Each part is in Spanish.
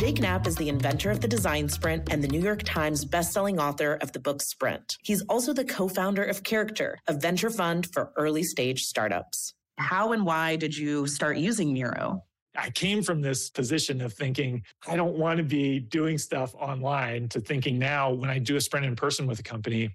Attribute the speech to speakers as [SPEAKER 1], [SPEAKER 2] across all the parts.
[SPEAKER 1] Jake Knapp is the inventor of the design sprint and the New York Times bestselling author of the book Sprint. He's also the co founder of Character, a venture fund for early stage startups. How and why did you start using Miro?
[SPEAKER 2] I came from this position of thinking, I don't want to be doing stuff online to thinking now when I do a sprint in person with a company,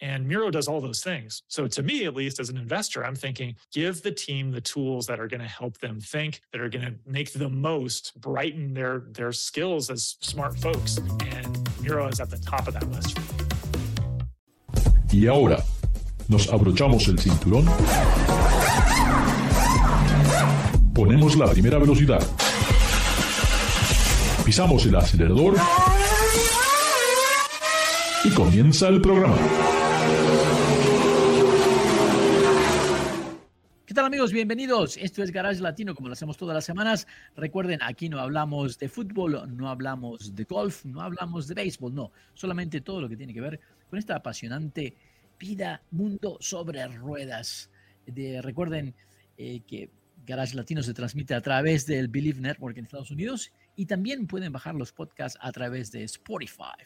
[SPEAKER 2] And Miro does all those things. So to me, at least as an investor, I'm thinking give the team the tools that are going to help them think, that are going to make the most, brighten their their skills as smart folks. And Miro is at the top of that list.
[SPEAKER 3] Y ahora, nos abrochamos el cinturón, ponemos la primera velocidad, pisamos el acelerador y comienza el programa.
[SPEAKER 4] Amigos? Bienvenidos. Esto es Garage Latino, como lo hacemos todas las semanas. Recuerden, aquí no hablamos de fútbol, no hablamos de golf, no hablamos de béisbol, no. Solamente todo lo que tiene que ver con esta apasionante vida, mundo sobre ruedas. De, recuerden eh, que Garage Latino se transmite a través del Believe Network en Estados Unidos y también pueden bajar los podcasts a través de Spotify.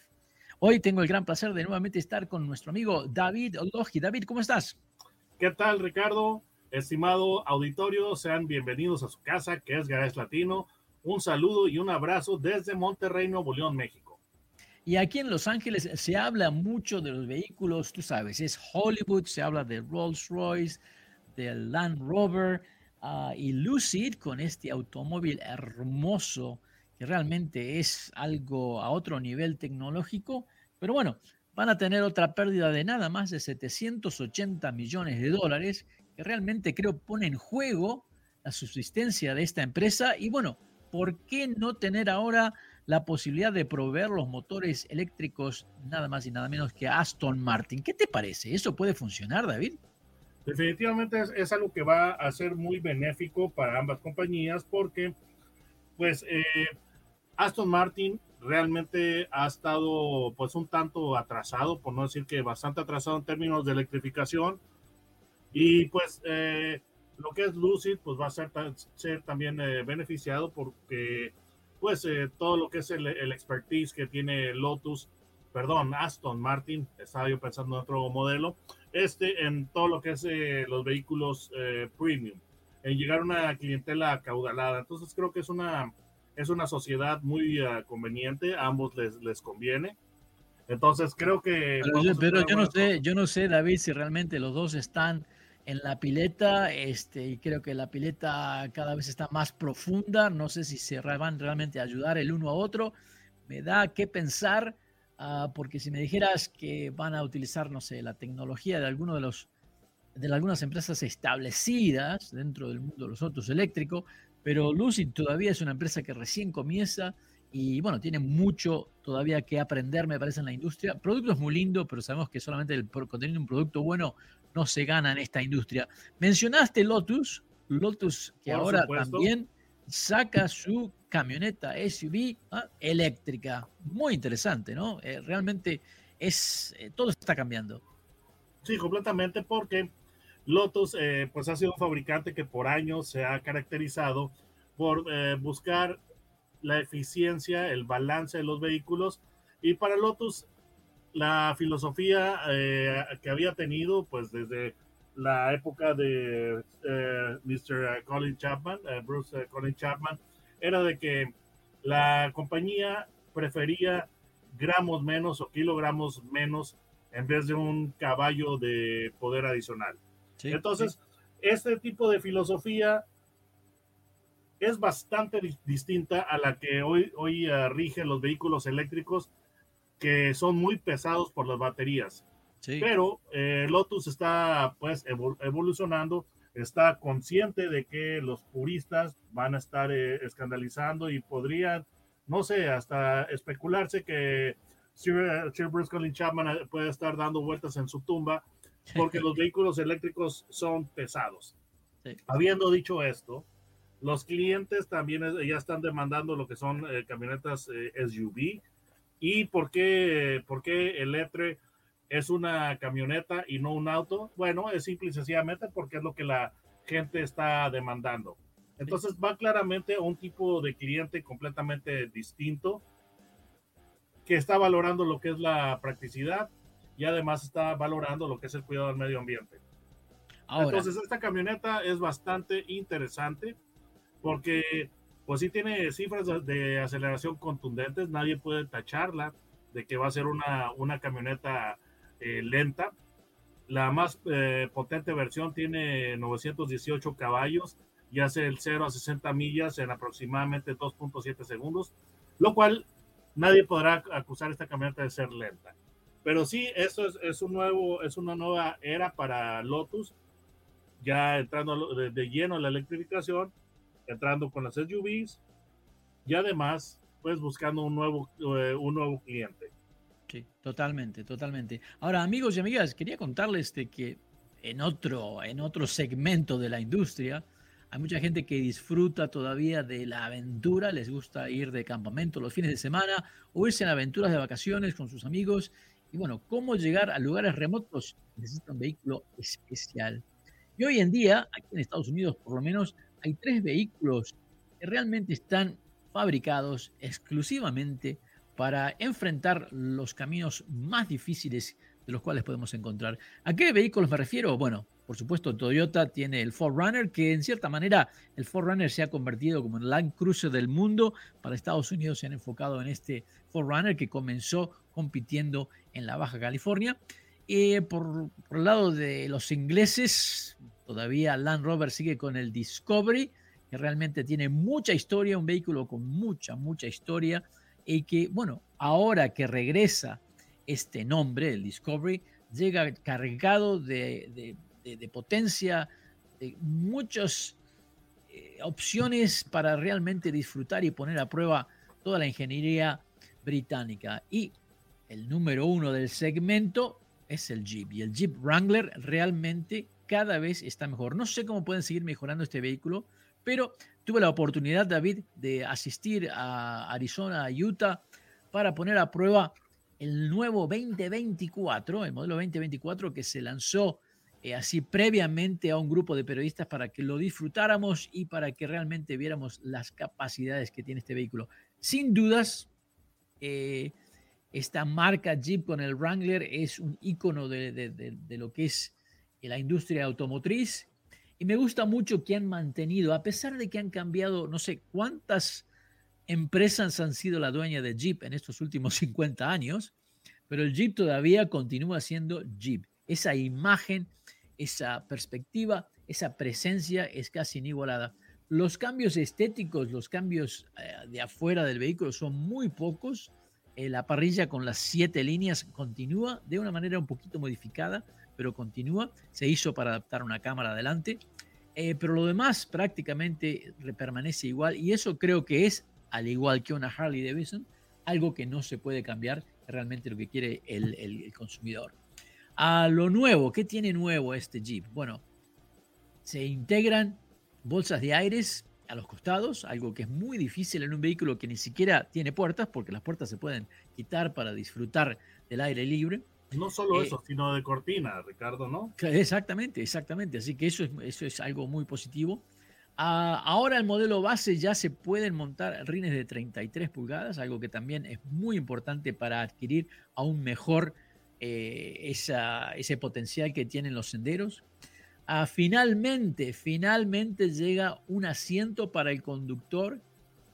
[SPEAKER 4] Hoy tengo el gran placer de nuevamente estar con nuestro amigo David Logi. David, ¿cómo estás?
[SPEAKER 5] ¿Qué tal, Ricardo? Estimado auditorio, sean bienvenidos a su casa, que es Garage Latino. Un saludo y un abrazo desde Monterrey, Nuevo León, México.
[SPEAKER 4] Y aquí en Los Ángeles se habla mucho de los vehículos, tú sabes, es Hollywood, se habla de Rolls Royce, del Land Rover uh, y Lucid con este automóvil hermoso que realmente es algo a otro nivel tecnológico. Pero bueno, van a tener otra pérdida de nada más de 780 millones de dólares que realmente creo pone en juego la subsistencia de esta empresa y bueno, ¿por qué no tener ahora la posibilidad de proveer los motores eléctricos nada más y nada menos que Aston Martin? ¿Qué te parece? ¿Eso puede funcionar, David?
[SPEAKER 5] Definitivamente es, es algo que va a ser muy benéfico para ambas compañías porque pues eh, Aston Martin realmente ha estado pues un tanto atrasado, por no decir que bastante atrasado en términos de electrificación y pues eh, lo que es Lucid, pues va a ser, ser también eh, beneficiado porque pues eh, todo lo que es el, el, expertise que tiene Lotus, perdón, Aston Martin, estaba yo pensando en otro modelo, este en todo lo que es eh, los vehículos eh, premium, en llegar a una clientela caudalada. Entonces creo que es una, es una sociedad muy uh, conveniente, a ambos les, les conviene. Entonces creo que...
[SPEAKER 4] Pero, yo, pero yo no sé, yo no sé, David, si realmente los dos están en la pileta, este, y creo que la pileta cada vez está más profunda, no sé si se van realmente a ayudar el uno a otro, me da que pensar, uh, porque si me dijeras que van a utilizar, no sé, la tecnología de alguno de los de algunas empresas establecidas dentro del mundo de los autos eléctricos, pero Lucid todavía es una empresa que recién comienza y bueno, tiene mucho todavía que aprender, me parece, en la industria. Producto es muy lindo, pero sabemos que solamente el, contenido un producto bueno no se gana en esta industria. Mencionaste Lotus, Lotus que
[SPEAKER 5] Por
[SPEAKER 4] ahora
[SPEAKER 5] supuesto.
[SPEAKER 4] también saca su camioneta SUV ¿ah? eléctrica. Muy interesante, ¿no? Eh, realmente es, eh, todo está cambiando.
[SPEAKER 5] Sí, completamente, porque Lotus eh, pues ha sido un fabricante que por años se ha caracterizado por buscar la eficiencia, el balance de los vehículos. Y para Lotus, la filosofía que había tenido, pues desde la época de eh, Mr. Colin Chapman, eh, Bruce eh, Colin Chapman, era de que la compañía prefería gramos menos o kilogramos menos en vez de un caballo de poder adicional. Entonces, este tipo de filosofía es bastante distinta a la que hoy, hoy rigen los vehículos eléctricos que son muy pesados por las baterías. Pero eh, Lotus está pues evolucionando, está consciente de que los puristas van a estar eh, escandalizando y podrían, no sé, hasta especularse que Sir, Bruce Colin Chapman eh, puede estar dando vueltas en su tumba porque los vehículos eléctricos son pesados. Habiendo dicho esto, los clientes también ya están demandando lo que son camionetas SUV. ¿Y por qué, por qué el ETRE es una camioneta y no un auto. Bueno, es simple y sencillamente porque es lo que la gente está demandando. Entonces va claramente a un tipo de cliente completamente distinto que está valorando lo que es la practicidad y además está valorando lo que es el cuidado del medio ambiente. Entonces esta camioneta es bastante interesante porque pues sí tiene cifras de, aceleración contundentes, nadie puede tacharla de que va a ser una, una camioneta eh, lenta. La más eh, potente versión tiene 918 caballos y hace el 0 a 60 millas en aproximadamente 2.7 segundos, lo cual nadie podrá acusar esta camioneta de ser lenta. Pero sí, eso es, un nuevo, es una nueva era para Lotus, ya entrando de, de lleno en la electrificación, entrando con las SUVs y además, pues buscando un nuevo, eh, un nuevo cliente.
[SPEAKER 4] Sí, totalmente, totalmente. Ahora, amigos y amigas, quería contarles de que en otro, en otro segmento de la industria, hay mucha gente que disfruta todavía de la aventura, les gusta ir de campamento los fines de semana o irse en aventuras de vacaciones con sus amigos. Y bueno, cómo llegar a lugares remotos necesita un vehículo especial. Y hoy en día, aquí en Estados Unidos por lo menos, hay tres vehículos que realmente están fabricados exclusivamente para enfrentar los caminos más difíciles de los cuales podemos encontrar. ¿A qué vehículos me refiero? Bueno, por supuesto, Toyota tiene el 4Runner, que en cierta manera el 4Runner se ha convertido como el Land Cruiser del mundo. Para Estados Unidos se han enfocado en este 4Runner que comenzó compitiendo en la Baja California. Y por, el lado de los ingleses, todavía Land Rover sigue con el Discovery, que realmente tiene mucha historia, un vehículo con mucha, mucha historia y que, bueno, ahora que regresa este nombre, el Discovery, llega cargado de, potencia, de muchas eh, opciones para realmente disfrutar y poner a prueba toda la ingeniería británica. Y el número uno del segmento es el Jeep. Y el Jeep Wrangler realmente cada vez está mejor. No sé cómo pueden seguir mejorando este vehículo, pero tuve la oportunidad, David, de asistir a Arizona, a Utah, para poner a prueba el nuevo 2024, el modelo 2024 que se lanzó eh, así previamente a un grupo de periodistas para que lo disfrutáramos y para que realmente viéramos las capacidades que tiene este vehículo. Sin dudas, eh, esta marca Jeep con el Wrangler es un icono de, de lo que es la industria automotriz y me gusta mucho que han mantenido, a pesar de que han cambiado, no sé cuántas empresas han sido la dueña de Jeep en estos últimos 50 años, pero el Jeep todavía continúa siendo Jeep. Esa imagen, esa perspectiva, esa presencia es casi inigualada. Los cambios estéticos, los cambios eh, de afuera del vehículo son muy pocos. Eh, la parrilla con las siete líneas continúa de una manera un poquito modificada, pero continúa. Se hizo para adaptar una cámara adelante. Eh, pero lo demás prácticamente permanece igual y eso creo que es, al igual que una Harley Davidson, algo que no se puede cambiar realmente lo que quiere el, consumidor. A lo nuevo, ¿qué tiene nuevo este Jeep? Bueno, se integran bolsas de aires a los costados, algo que es muy difícil en un vehículo que ni siquiera tiene puertas, porque las puertas se pueden quitar para disfrutar del aire libre.
[SPEAKER 5] No solo eh, eso, sino de cortina, Ricardo, ¿no?
[SPEAKER 4] Exactamente, exactamente. Así que eso es, eso es algo muy positivo. Ah, ahora el modelo base ya se pueden montar rines de 33 pulgadas, algo que también es muy importante para adquirir aún mejor eh, esa, ese potencial que tienen los senderos. Finalmente, finalmente llega un asiento para el conductor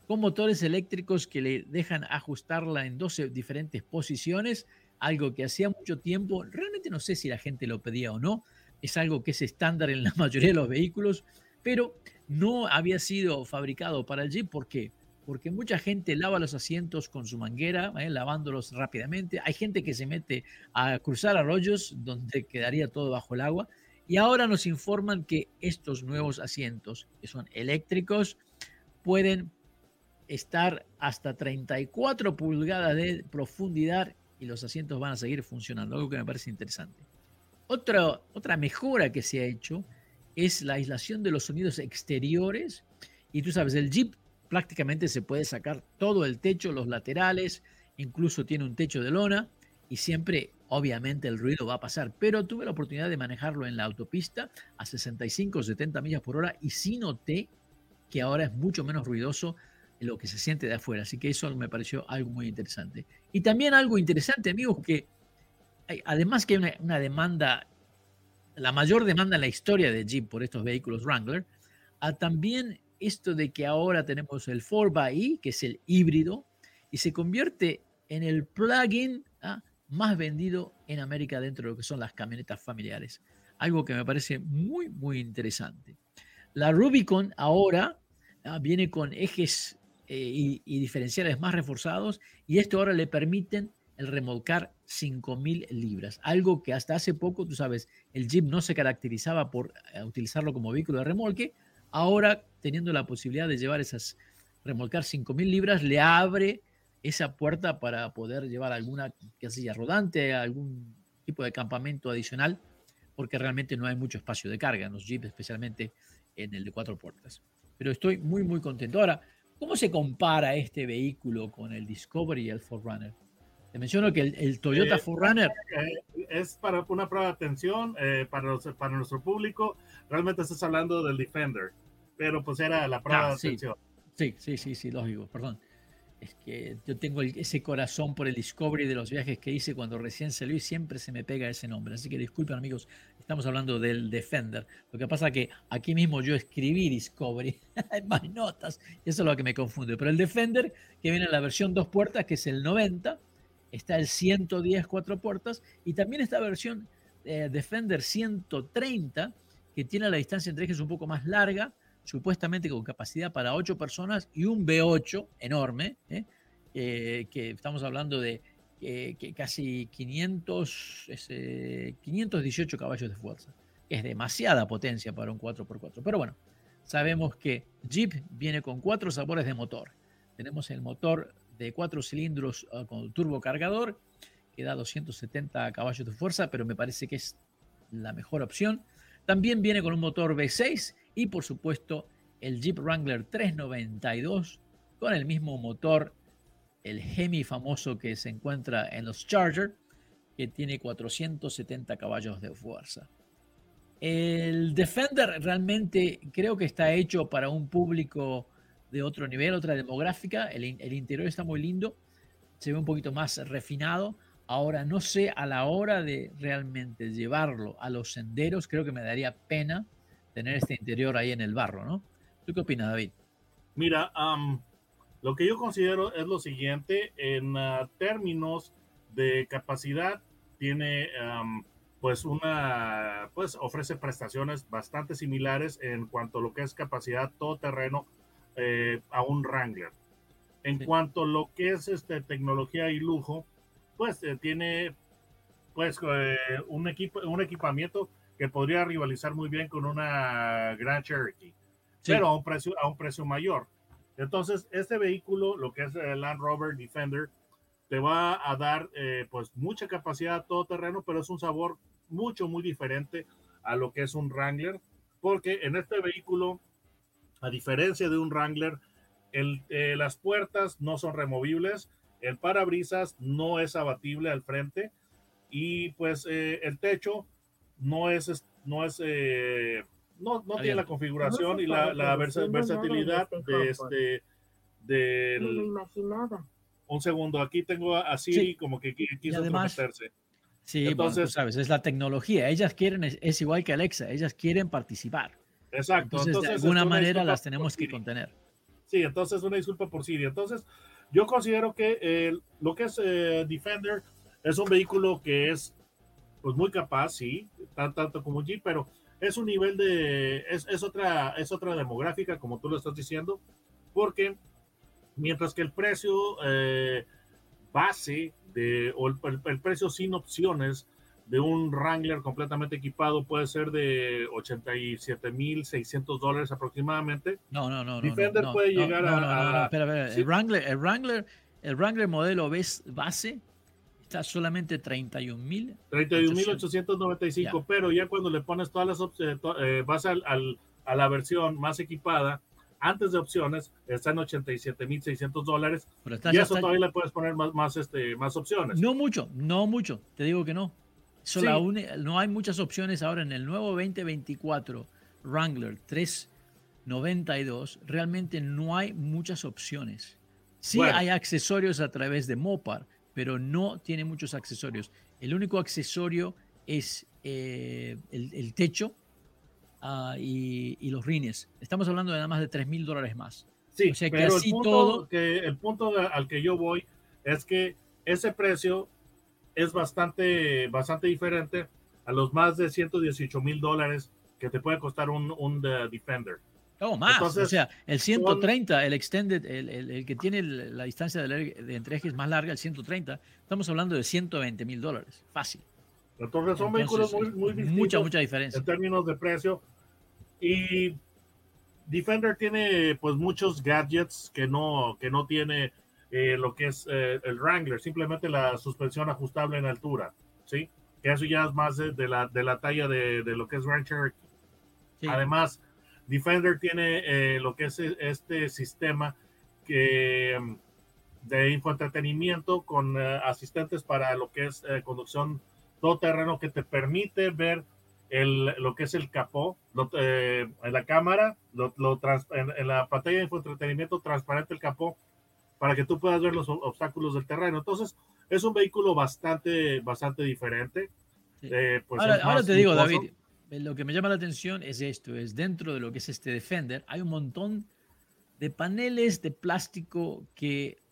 [SPEAKER 4] con motores eléctricos que le dejan ajustarla en 12 diferentes posiciones algo que hacía mucho tiempo, realmente no sé si la gente lo pedía o no, es algo que es estándar en la mayoría de los vehículos, pero no había sido fabricado para el Jeep. ¿Por qué? Porque mucha gente lava los asientos con su manguera, ¿eh? lavándolos rápidamente. Hay gente que se mete a cruzar arroyos donde quedaría todo bajo el agua. Y ahora nos informan que estos nuevos asientos, que son eléctricos, pueden estar hasta 34 pulgadas de profundidad y los asientos van a seguir funcionando, algo que me parece interesante. Otra, otra mejora que se ha hecho es la aislación de los sonidos exteriores. Y tú sabes, el Jeep prácticamente se puede sacar todo el techo, los laterales, incluso tiene un techo de lona y siempre, obviamente, el ruido va a pasar. Pero tuve la oportunidad de manejarlo en la autopista a 65 o 70 millas por hora y sí noté que ahora es mucho menos ruidoso lo que se siente de afuera. Así que eso me pareció algo muy interesante. Y también algo interesante, amigos, que además que hay una, demanda, la mayor demanda en la historia de Jeep por estos vehículos Wrangler, a también esto de que ahora tenemos el 4xE, que es el híbrido, y se convierte en el plug-in. Más vendido en América dentro de lo que son las camionetas familiares. Algo que me parece muy, muy interesante. La Rubicon ahora ¿ah? viene con ejes eh, y, diferenciales más reforzados y esto ahora le permiten el remolcar 5.000 libras, algo que hasta hace poco, tú sabes, el Jeep no se caracterizaba por eh, utilizarlo como vehículo de remolque, ahora teniendo la posibilidad de llevar esas, remolcar 5.000 libras, le abre esa puerta para poder llevar alguna casilla rodante, algún tipo de campamento adicional, porque realmente no hay mucho espacio de carga en los Jeeps, especialmente en el de cuatro puertas. Pero estoy muy, muy contento. Ahora, ¿Cómo se compara este vehículo con el Discovery y el Forerunner? Te menciono que el, Toyota eh, Forerunner
[SPEAKER 5] eh, es para una prueba de atención eh, para, para nuestro público. Realmente estás hablando del Defender, pero pues era la prueba ah, de atención.
[SPEAKER 4] Sí, sí, sí, sí, lógico, perdón. Es que yo tengo ese corazón por el Discovery de los viajes que hice cuando recién salió y siempre se me pega ese nombre. Así que disculpen amigos, estamos hablando del Defender. Lo que pasa que aquí mismo yo escribí Discovery, hay más notas, eso es lo que me confunde. Pero el Defender, que viene en la versión dos puertas, que es el 90, está el 110 cuatro puertas, y también esta versión eh, Defender 130, que tiene la distancia entre ejes un poco más larga, supuestamente con capacidad para ocho personas y un V8 enorme, ¿eh? que estamos hablando de que casi 500, 518 caballos de fuerza. Es demasiada potencia para un 4x4. Pero bueno, sabemos que Jeep viene con cuatro sabores de motor. Tenemos el motor de cuatro cilindros con turbo cargador, que da 270 caballos de fuerza, pero me parece que es la mejor opción. También viene con un motor V6 y por supuesto el Jeep Wrangler 392 con el mismo motor, el Hemi famoso que se encuentra en los Charger, que tiene 470 caballos de fuerza. El Defender realmente creo que está hecho para un público de otro nivel, otra demográfica. El, el, interior está muy lindo, se ve un poquito más refinado. Ahora, no sé, a la hora de realmente llevarlo a los senderos, creo que me daría pena tener este interior ahí en el barro, ¿no? ¿Tú qué opinas, David?
[SPEAKER 5] Mira, lo que yo considero es lo siguiente, en ah, términos de capacidad, tiene pues una, pues ofrece prestaciones bastante similares en cuanto a lo que es capacidad todoterreno eh, a un Wrangler. En cuanto a lo que es este, tecnología y lujo, pues eh, tiene pues eh, un, equipo, un equipamiento que podría rivalizar muy bien con una Grand Cherokee, pero a un, precio, a un precio mayor. Entonces, este vehículo, lo que es el Land Rover Defender, te va a dar eh, pues mucha capacidad todo terreno, pero es un sabor mucho, muy diferente a lo que es un Wrangler, porque en este vehículo a diferencia de un Wrangler, el, eh, las puertas no son removibles, el parabrisas no es abatible al frente y pues eh, el techo no es, no es, eh, no, no tiene la configuración y la, la versatilidad de este, del...
[SPEAKER 6] imaginaba.
[SPEAKER 5] Un segundo, aquí tengo a Siri como que quiso meterse.
[SPEAKER 4] Sí, entonces, sabes, es la tecnología. Ellas quieren, es, igual que Alexa, ellas quieren participar.
[SPEAKER 5] Exacto.
[SPEAKER 4] Entonces, de alguna manera las tenemos que contener.
[SPEAKER 5] Sí, entonces una disculpa por Siri. Entonces, yo considero que eh, lo que es eh, Defender es un vehículo que es pues muy capaz, sí, tanto como Jeep, pero es un nivel de, es, es, otra, es otra demográfica, como tú lo estás diciendo, porque mientras que el precio eh, base de, o el, precio sin opciones de un Wrangler completamente equipado puede ser de 87.600 dólares aproximadamente.
[SPEAKER 4] No, no, no.
[SPEAKER 5] Defender puede llegar a...
[SPEAKER 4] espera, espera. El, Wrangler, el, Wrangler, el Wrangler modelo base está solamente 31.000.
[SPEAKER 5] 31.895, pero ya cuando le pones todas las opciones, eh, vas al, a la versión más equipada, antes de opciones, está en 87.600 dólares. Y eso todavía le puedes poner más, más, este, más opciones.
[SPEAKER 4] No mucho, no mucho. Te digo que no. no hay muchas opciones ahora en el nuevo 2024 Wrangler 392. Realmente no hay muchas opciones. Sí hay accesorios a través de Mopar, pero no tiene muchos accesorios. El único accesorio es eh, el techo Ah, y, los rines. Estamos hablando de nada más de 3 mil dólares más.
[SPEAKER 5] Sí, pero el punto, todo... que, el punto al que yo voy es que ese precio es bastante, bastante diferente a los más de 118 mil dólares que te puede costar un, un Defender.
[SPEAKER 4] Oh, más. o sea, el 130, el extended, el, el, que tiene la distancia de, de entre ejes más larga, el 130, estamos hablando de 120 mil dólares. Fácil.
[SPEAKER 5] Entonces son vehículos muy, muy distintos.
[SPEAKER 4] Mucha, mucha diferencia.
[SPEAKER 5] En términos de precio. Y Defender tiene pues muchos gadgets que no, que no tiene eh, lo que es eh, el Wrangler, simplemente la suspensión ajustable en altura, ¿sí? Que eso ya es más de, la, de la talla de, de, lo que es Grand Cherokee. Además, Defender tiene eh, lo que es este sistema que, de infoentretenimiento con asistentes para lo que es conducción todo terreno que te permite ver el, lo que es el capó eh, en la cámara, lo, en, la pantalla de infoentretenimiento transparente el capó para que tú puedas ver los obstáculos del terreno. Entonces, es un vehículo bastante, bastante diferente.
[SPEAKER 4] Eh, pues ahora, te digo, David, lo que me llama la atención es esto, es dentro de lo que es este Defender, hay un montón de paneles de plástico que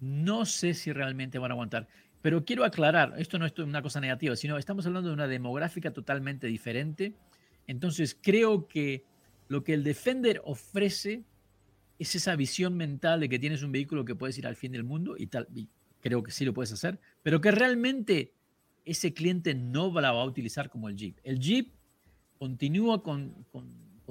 [SPEAKER 4] no sé si realmente van a aguantar. Pero quiero aclarar, esto no es una cosa negativa, sino estamos hablando de una demográfica totalmente diferente. Entonces creo que lo que el Defender ofrece es esa visión mental de que tienes un vehículo que puedes ir al fin del mundo y tal, creo que sí lo puedes hacer, pero que realmente ese cliente no la va a utilizar como el Jeep. El Jeep continúa con,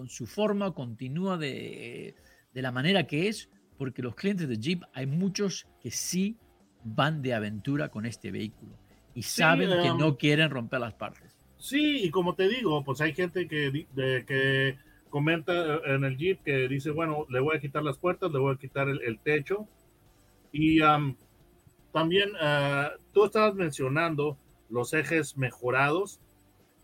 [SPEAKER 4] su forma, continúa de, de la manera que es, porque los clientes de Jeep hay muchos que sí van de aventura con este vehículo y saben que um, no quieren romper las partes.
[SPEAKER 5] Sí, y como te digo, pues hay gente que, que comenta en el Jeep que dice, bueno, le voy a quitar las puertas, le voy a quitar el, techo. Y um, también uh, tú estabas mencionando los ejes mejorados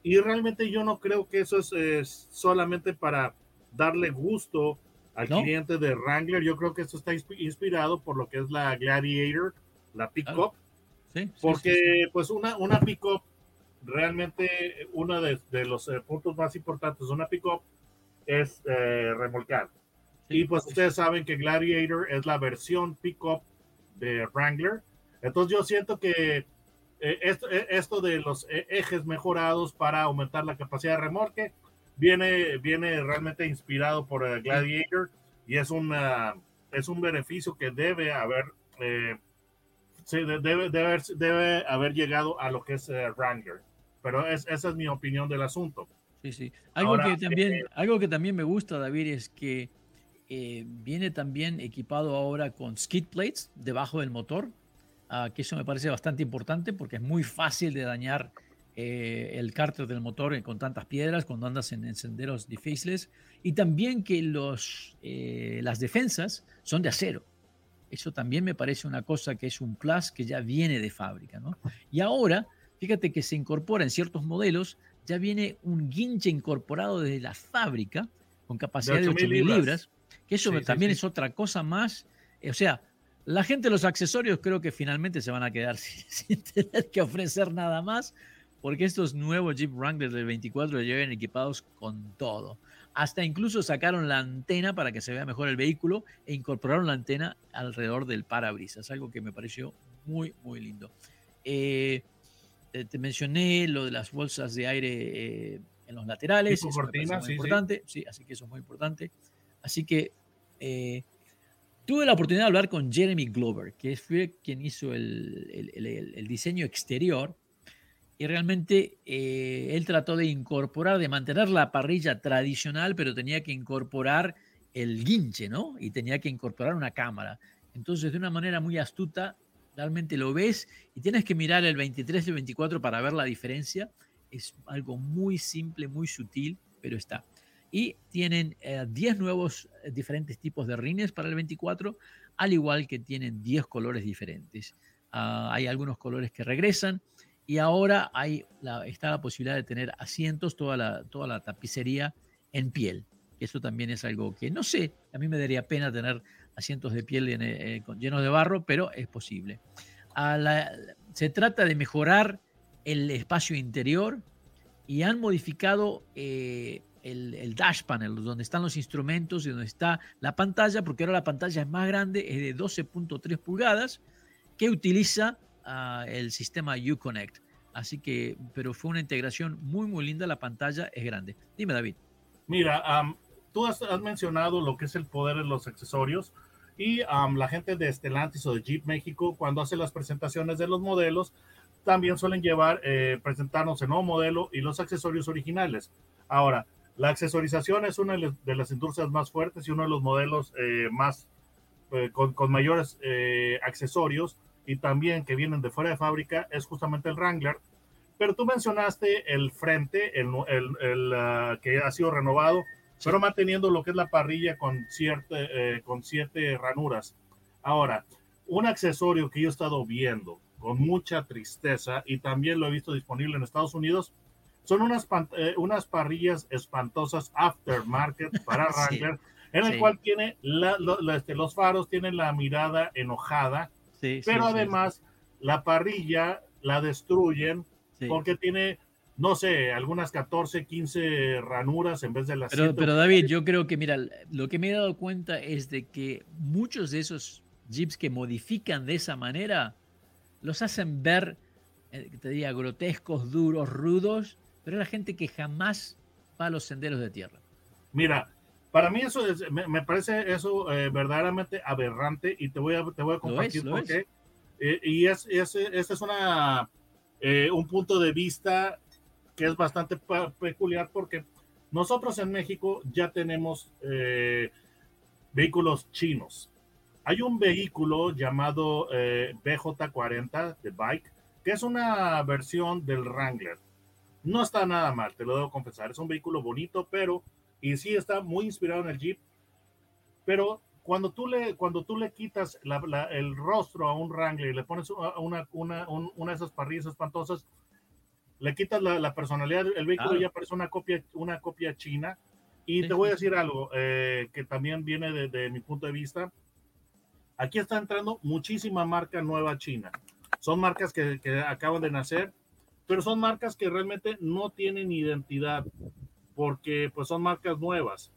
[SPEAKER 5] y realmente yo no creo que eso es, solamente para darle gusto al cliente de Wrangler. Yo creo que esto está inspirado por lo que es la Gladiator la pick-up. porque pues una, una pick-up, realmente uno de, los eh, puntos más importantes de una pick-up es eh, remolcar. y pues ustedes saben que Gladiator es la versión pick-up de Wrangler. Entonces yo siento que eh, esto, esto, de los ejes mejorados para aumentar la capacidad de remolque viene, viene realmente inspirado por Gladiator y es, una, es un beneficio que debe haber Sí, debe, debe, debe, haber llegado a lo que es Wrangler. Pero es, esa es mi opinión del asunto.
[SPEAKER 4] Sí, sí. Algo, que, también, eh, algo que también me gusta, David, es que eh, viene también equipado ahora con skid plates debajo del motor, uh, que eso me parece bastante importante porque es muy fácil de dañar eh, el cárter del motor con tantas piedras cuando andas en, senderos difíciles y también que los, eh, las defensas son de acero. Eso también me parece una cosa que es un plus que ya viene de fábrica. ¿no? Y ahora, fíjate que se incorpora en ciertos modelos, ya viene un guinche incorporado desde la fábrica con capacidad de 8.000 libras. libras, que eso también es otra cosa más. O sea, la gente los accesorios creo que finalmente se van a quedar sin tener que ofrecer nada más porque estos nuevos Jeep Wrangler del 24 llegan equipados con todo. Hasta incluso sacaron la antena para que se vea mejor el vehículo e incorporaron la antena alrededor del parabrisas, algo que me pareció muy, muy lindo. Eh, te, mencioné lo de las bolsas de aire eh, en los laterales, eso cortina, muy importante, sí. así que eso es muy importante. Así que eh, tuve la oportunidad de hablar con Jeremy Glover, que fue quien hizo el, diseño exterior y realmente eh, él trató de incorporar, de mantener la parrilla tradicional, pero tenía que incorporar el guinche, ¿no? Y tenía que incorporar una cámara. Entonces, de una manera muy astuta, realmente lo ves y tienes que mirar el 23 y el 24 para ver la diferencia. Es algo muy simple, muy sutil, pero está. Y tienen 10 eh, nuevos eh, diferentes tipos de rines para el 24, al igual que tienen 10 colores diferentes. Ah, hay algunos colores que regresan y ahora hay está la posibilidad de tener asientos, toda la, toda la tapicería en piel. Eso también es algo que no sé, a mí me daría pena tener asientos de piel eh, llenos de barro, pero es posible. se trata de mejorar el espacio interior y han modificado el, dash panel, donde están los instrumentos y donde está la pantalla, porque ahora la pantalla es más grande, es de 12.3 pulgadas, que utiliza el sistema Uconnect. Así que, pero fue una integración muy, muy linda. La pantalla es grande. Dime, David.
[SPEAKER 5] Mira, tú has, mencionado lo que es el poder de los accesorios y la gente de Stellantis o de Jeep México, cuando hace las presentaciones de los modelos, también suelen llevar, eh, presentarnos el nuevo modelo y los accesorios originales. Ahora, la accesorización es una de las industrias más fuertes y uno de los modelos eh, más eh, con, con, mayores accesorios y también que vienen de fuera de fábrica es justamente el Wrangler. Pero tú mencionaste el frente, el, el, ah, que ha sido renovado, pero manteniendo lo que es la parrilla con, cierta, eh, con siete ranuras. Ahora, un accesorio que yo he estado viendo con mucha tristeza y también lo he visto disponible en Estados Unidos, son unas, eh, unas parrillas espantosas aftermarket para Wrangler, en el cual tiene la, este, los faros tienen la mirada enojada, pero además la parrilla la destruyen porque tiene, no sé, algunas 14, 15 ranuras en vez de las
[SPEAKER 4] pero, pero David, yo creo que, mira, lo que me he dado cuenta es de que muchos de esos jeeps que modifican de esa manera los hacen ver, eh, te diría, grotescos, duros, rudos, pero es la gente que jamás va a los senderos de tierra.
[SPEAKER 5] Mira, para mí eso me, parece eso eh, verdaderamente aberrante y te voy a, te voy a compartir por qué. Eh, y es, es, este es una, eh, un punto de vista que es bastante peculiar porque nosotros en México ya tenemos vehículos chinos. Hay un vehículo llamado BJ40 de Bike, que es una versión del Wrangler. No está nada mal, te lo debo confesar. Es un vehículo bonito, pero y sí está muy inspirado en el Jeep, pero cuando tú le, cuando tú le quitas el rostro a un Wrangler y le pones una, una, una de esas parrillas espantosas, le quitas la, personalidad, el vehículo ya parece una copia, una copia china. Y te voy a decir algo eh, que también viene de, mi punto de vista. Aquí está entrando muchísima marca nueva china. Son marcas que, que acaban de nacer, pero son marcas que realmente no tienen identidad porque pues son marcas nuevas.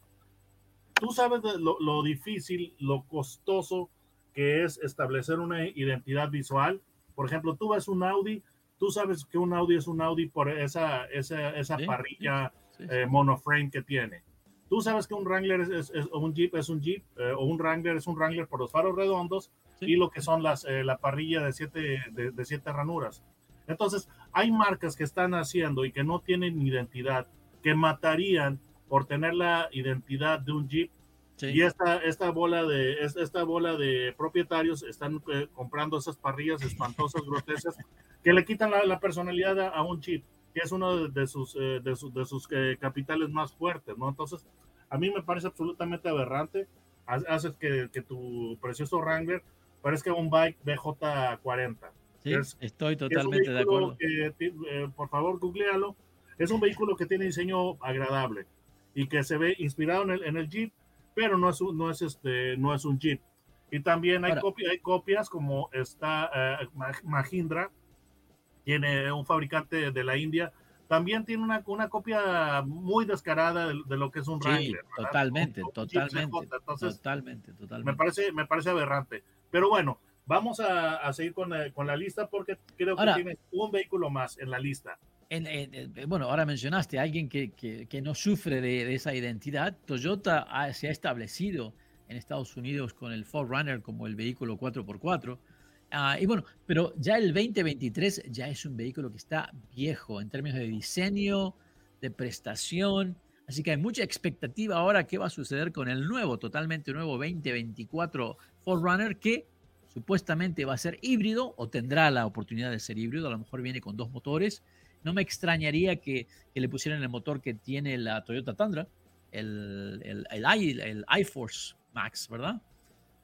[SPEAKER 5] Tú sabes lo, difícil, lo costoso que es establecer una identidad visual. Por ejemplo, tú ves un Audi, tú sabes que un Audi es un Audi por esa, esa, esa parrilla eh, monoframe que tiene. Tú sabes que un Wrangler es, un Jeep es un Jeep eh, o un Wrangler es un Wrangler por los faros redondos y lo que son las eh, la parrilla de siete de, de siete ranuras. Entonces, hay marcas que están haciendo y que no tienen identidad que matarían por tener la identidad de un Jeep. Y esta, esta, bola de, esta bola de propietarios están eh, comprando esas parrillas espantosas, grotescas, que le quitan la, personalidad a, un Jeep. que es uno de sus, eh, de, de sus eh, capitales más fuertes, ¿no? Entonces, a mí me parece absolutamente aberrante. Haces que, que tu precioso Wrangler parezca un bike BJ40.
[SPEAKER 4] Sí, estoy totalmente de acuerdo.
[SPEAKER 5] Eh, por favor, googlealo. Es un vehículo que tiene diseño agradable y que se ve inspirado en el, en el Jeep, pero no es, un, no, es este, no es un Jeep. Y también hay, hay copias como está uh, Mahindra, tiene un fabricante de la India, también tiene una, una copia muy descarada de, lo que es un sí, Wrangler.
[SPEAKER 4] Totalmente, totalmente, Entonces, totalmente, totalmente.
[SPEAKER 5] Me parece, me parece aberrante. Pero bueno, vamos a, a seguir con, eh, con, la lista porque creo que ahora, tiene un vehículo más en la lista.
[SPEAKER 4] En, en, bueno, ahora mencionaste a alguien que, que, que no sufre de, de, esa identidad. Toyota ha, se ha establecido en Estados Unidos con el 4Runner como el vehículo 4x4 Uh, y bueno, pero ya el 2023 ya es un vehículo que está viejo en términos de diseño, de prestación. Así que hay mucha expectativa ahora qué va a suceder con el nuevo, totalmente nuevo 2024 Forerunner que supuestamente va a ser híbrido o tendrá la oportunidad de ser híbrido. A lo mejor viene con dos motores. No me extrañaría que, que le pusieran el motor que tiene la Toyota Tundra, el, el, el, el, el iForce Max, ¿verdad?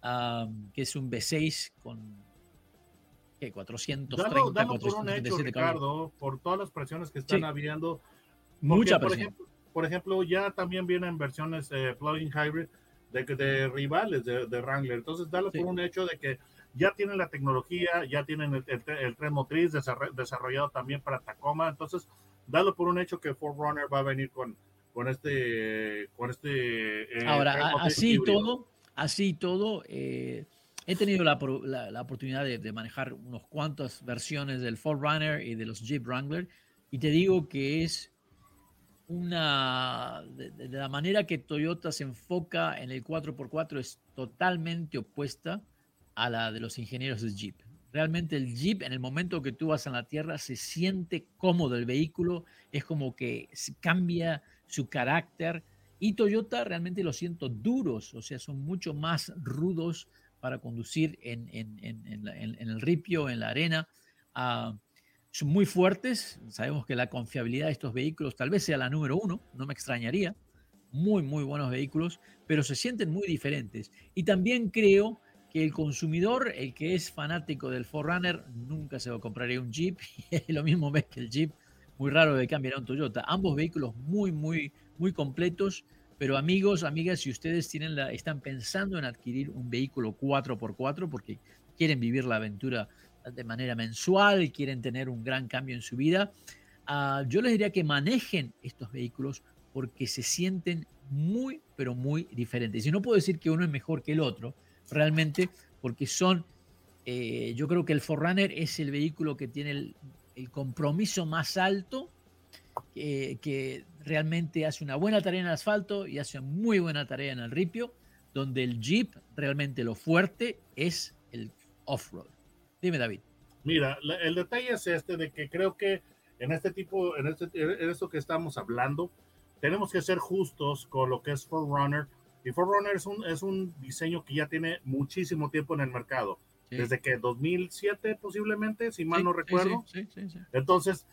[SPEAKER 4] Um, que es un V6 con ¿qué? 430, dalo,
[SPEAKER 5] dalo por un hecho, Ricardo, por todas las presiones que están sí. habiendo.
[SPEAKER 4] Mucha
[SPEAKER 5] por
[SPEAKER 4] presión.
[SPEAKER 5] Ejemplo, por ejemplo, ya también vienen versiones eh, plug-in hybrid de, de rivales de, de, Wrangler. Entonces, dalo sí. por un hecho de que ya tienen la tecnología, ya tienen el, el, el tren motriz desarrollado también para Tacoma. Entonces, dalo por un hecho que Ford Runner va a venir con, con este, con este.
[SPEAKER 4] Eh, Ahora, así híbrido. todo, así todo. Eh, he tenido la, la, la oportunidad de, de, manejar unos cuantas versiones del Runner y de los Jeep Wrangler y te digo que es una de, de, la manera que Toyota se enfoca en el 4x4 es totalmente opuesta a la de los ingenieros de Jeep. Realmente el Jeep en el momento que tú vas a la tierra se siente cómodo el vehículo, es como que cambia su carácter y Toyota realmente lo siento duros, o sea, son mucho más rudos para conducir en, en, en, en el ripio, en la arena. Uh, son muy fuertes, sabemos que la confiabilidad de estos vehículos tal vez sea la número uno, no me extrañaría. Muy, muy buenos vehículos, pero se sienten muy diferentes. Y también creo que el consumidor, el que es fanático del Forerunner, nunca se va a comprar un Jeep. Y lo mismo ves que el Jeep, muy raro de cambiar a un Toyota. Ambos vehículos muy, muy, muy completos pero amigos, amigas, si ustedes tienen la, están pensando en adquirir un vehículo 4x4 porque quieren vivir la aventura de manera mensual quieren tener un gran cambio en su vida, uh, yo les diría que manejen estos vehículos porque se sienten muy, pero muy diferentes. Y no puedo decir que uno es mejor que el otro, realmente, porque son, eh, yo creo que el Forerunner es el vehículo que tiene el, el compromiso más alto que, que, realmente hace una buena tarea en el asfalto y hace muy buena tarea en el ripio, donde el Jeep realmente lo fuerte es el off-road. Dime, David.
[SPEAKER 5] Mira, el detalle es este de que creo que en este tipo, en, este, en esto que estamos hablando, tenemos que ser justos con lo que es Forerunner. Y Forerunner es un, es un diseño que ya tiene muchísimo tiempo en el mercado. Sí. Desde que 2007 posiblemente, si mal sí, no recuerdo.
[SPEAKER 4] Sí,
[SPEAKER 5] Entonces,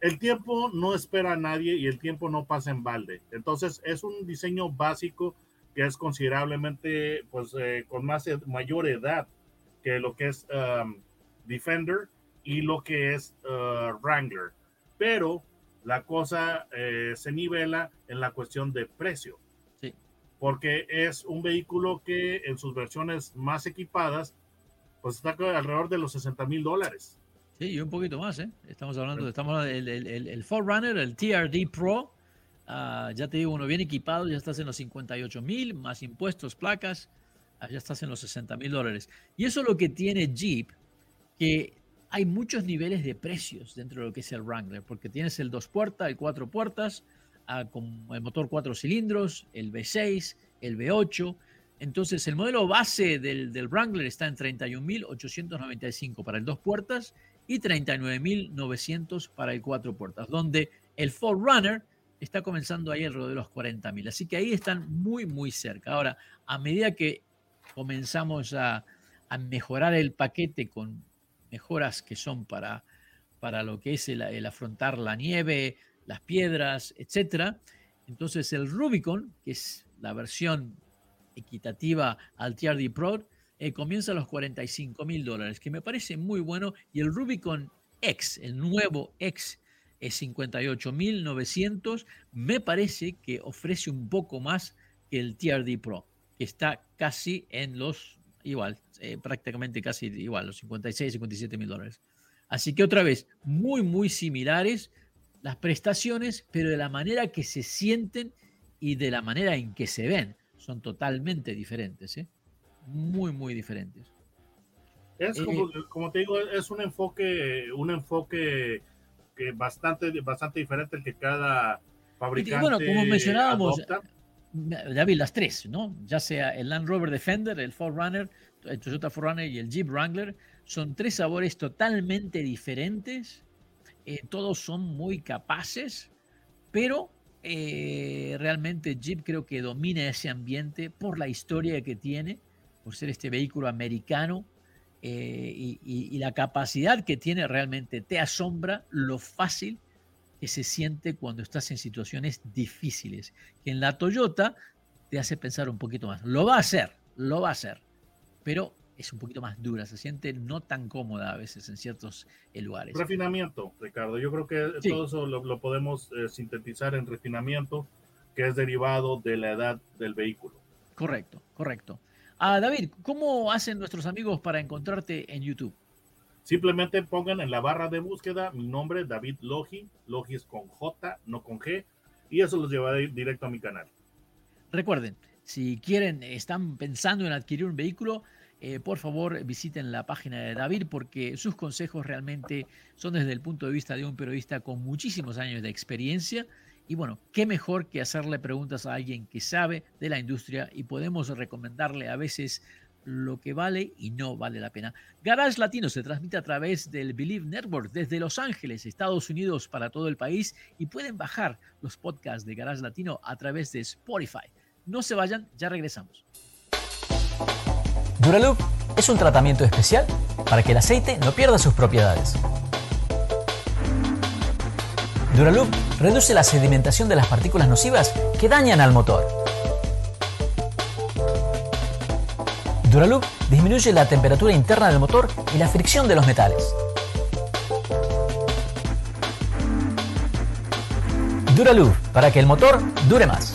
[SPEAKER 5] el tiempo no espera a nadie y el tiempo no pasa en balde. Entonces es un diseño básico que es considerablemente, pues, eh, con más ed mayor edad que lo que es um, Defender y lo que es uh, Wrangler. Pero la cosa eh, se nivela en la cuestión de precio. Porque es un vehículo que en sus versiones más equipadas, pues está alrededor de los 60 mil dólares.
[SPEAKER 4] Sí, y un poquito más, ¿eh? Estamos hablando, de, estamos hablando del el, el, el Forerunner, el TRD Pro. Uh, ya te digo, uno bien equipado, ya estás en los 58 mil, más impuestos, placas, uh, ya estás en los 60 mil dólares. Y eso es lo que tiene Jeep, que hay muchos niveles de precios dentro de lo que es el Wrangler, porque tienes el dos puertas, el cuatro puertas, con el motor cuatro cilindros, el V6, el V8. Entonces, el modelo base del, del Wrangler está en 31.895 para el dos puertas y 39.900 para el cuatro puertas, donde el Forerunner está comenzando ahí alrededor de los 40.000. Así que ahí están muy, muy cerca. Ahora, a medida que comenzamos a, a, mejorar el paquete con mejoras que son para, para lo que es el, afrontar la nieve, las piedras, etc. Entonces el Rubicon, que es la versión equitativa al TRD Pro, eh, comienza a los 45 mil dólares, que me parece muy bueno. Y el Rubicon X, el nuevo X, es 58.900. Me parece que ofrece un poco más que el TRD Pro, que está casi en los, igual, eh, prácticamente casi igual, los 56, 57 mil dólares. Así que otra vez, muy, muy similares las prestaciones, pero de la manera que se sienten y de la manera en que se ven, son totalmente diferentes, ¿eh? muy, muy diferentes.
[SPEAKER 5] Es como, eh, como, te digo, es un enfoque, un enfoque que bastante, bastante diferente el que cada fabricante.
[SPEAKER 4] bueno, como mencionábamos, David, las tres, ¿no? Ya sea el Land Rover Defender, el Runner, el Toyota Runner y el Jeep Wrangler, son tres sabores totalmente diferentes. Eh, todos son muy capaces, pero eh, realmente Jeep creo que domina ese ambiente por la historia que tiene, por ser este vehículo americano eh, y, la capacidad que tiene realmente te asombra lo fácil que se siente cuando estás en situaciones difíciles, que en la Toyota te hace pensar un poquito más. Lo va a hacer, lo va a hacer, pero es un poquito más dura, se siente no tan cómoda a veces en ciertos eh, lugares.
[SPEAKER 5] Refinamiento, Ricardo. Yo creo que todo eso lo, podemos eh, sintetizar en refinamiento, que es derivado de la edad del vehículo.
[SPEAKER 4] Correcto, correcto. Ah, David, ¿cómo hacen nuestros amigos para encontrarte en YouTube?
[SPEAKER 5] Simplemente pongan en la barra de búsqueda mi nombre, David Logi. Logi es con J, no con G. Y eso los llevará directo a mi canal.
[SPEAKER 4] Recuerden, si quieren, están pensando en adquirir un vehículo, eh, por favor visiten la página de David porque sus consejos realmente son desde el punto de vista de un periodista con muchísimos años de experiencia y bueno, qué mejor que hacerle preguntas a alguien que sabe de la industria y podemos recomendarle a veces lo que vale y no vale la pena. Garage Latino se transmite a través del Believe Network desde Los Ángeles, Estados Unidos, para todo el país y pueden bajar los podcasts de Garage Latino a través de Spotify. No se vayan, ya regresamos.
[SPEAKER 6] Duraloop es un tratamiento especial para que el aceite no pierda sus propiedades. Duraloop reduce la sedimentación de las partículas nocivas que dañan al motor. Duraloop disminuye la temperatura interna del motor y la fricción de los metales. Duraloop, para que el motor dure más.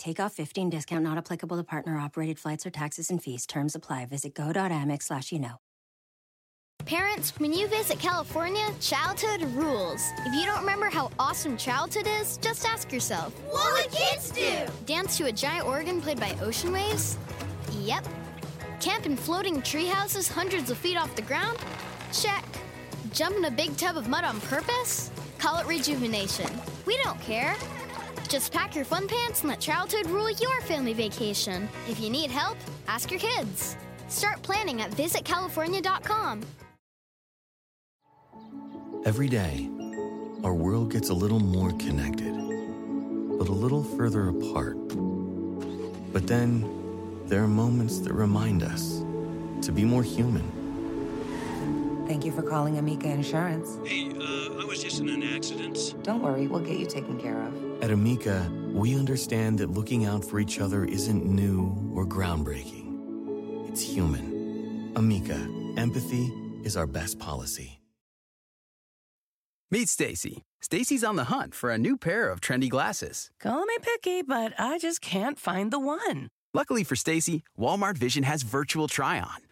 [SPEAKER 7] Take off 15 discount not applicable to partner operated flights or taxes and fees. Terms apply. Visit go.amex slash you know.
[SPEAKER 8] Parents, when you visit California, childhood rules. If you don't remember how awesome childhood is, just ask yourself,
[SPEAKER 9] what would kids do?
[SPEAKER 8] Dance to a giant organ played by ocean waves? Yep. Camp in floating tree houses hundreds of feet off the ground? Check. Jump in a big tub of mud on purpose? Call it rejuvenation. We don't care. Just pack your fun pants and let childhood rule your family vacation. If you need help, ask your kids. Start planning at visitcalifornia.com.
[SPEAKER 10] Every day, our world gets a little more connected, but a little further apart. But then, there are moments that remind us to be more human.
[SPEAKER 11] Thank you for calling Amica Insurance.
[SPEAKER 12] Hey, uh, I was just in an accident.
[SPEAKER 11] Don't worry, we'll get you taken care of.
[SPEAKER 10] At Amica, we understand that looking out for each other isn't new or groundbreaking. It's human. Amica, empathy is our best policy.
[SPEAKER 13] Meet Stacy. Stacy's on the hunt for a new pair of trendy glasses.
[SPEAKER 9] Call me picky, but I just can't find the one.
[SPEAKER 13] Luckily for Stacy, Walmart Vision has virtual try on.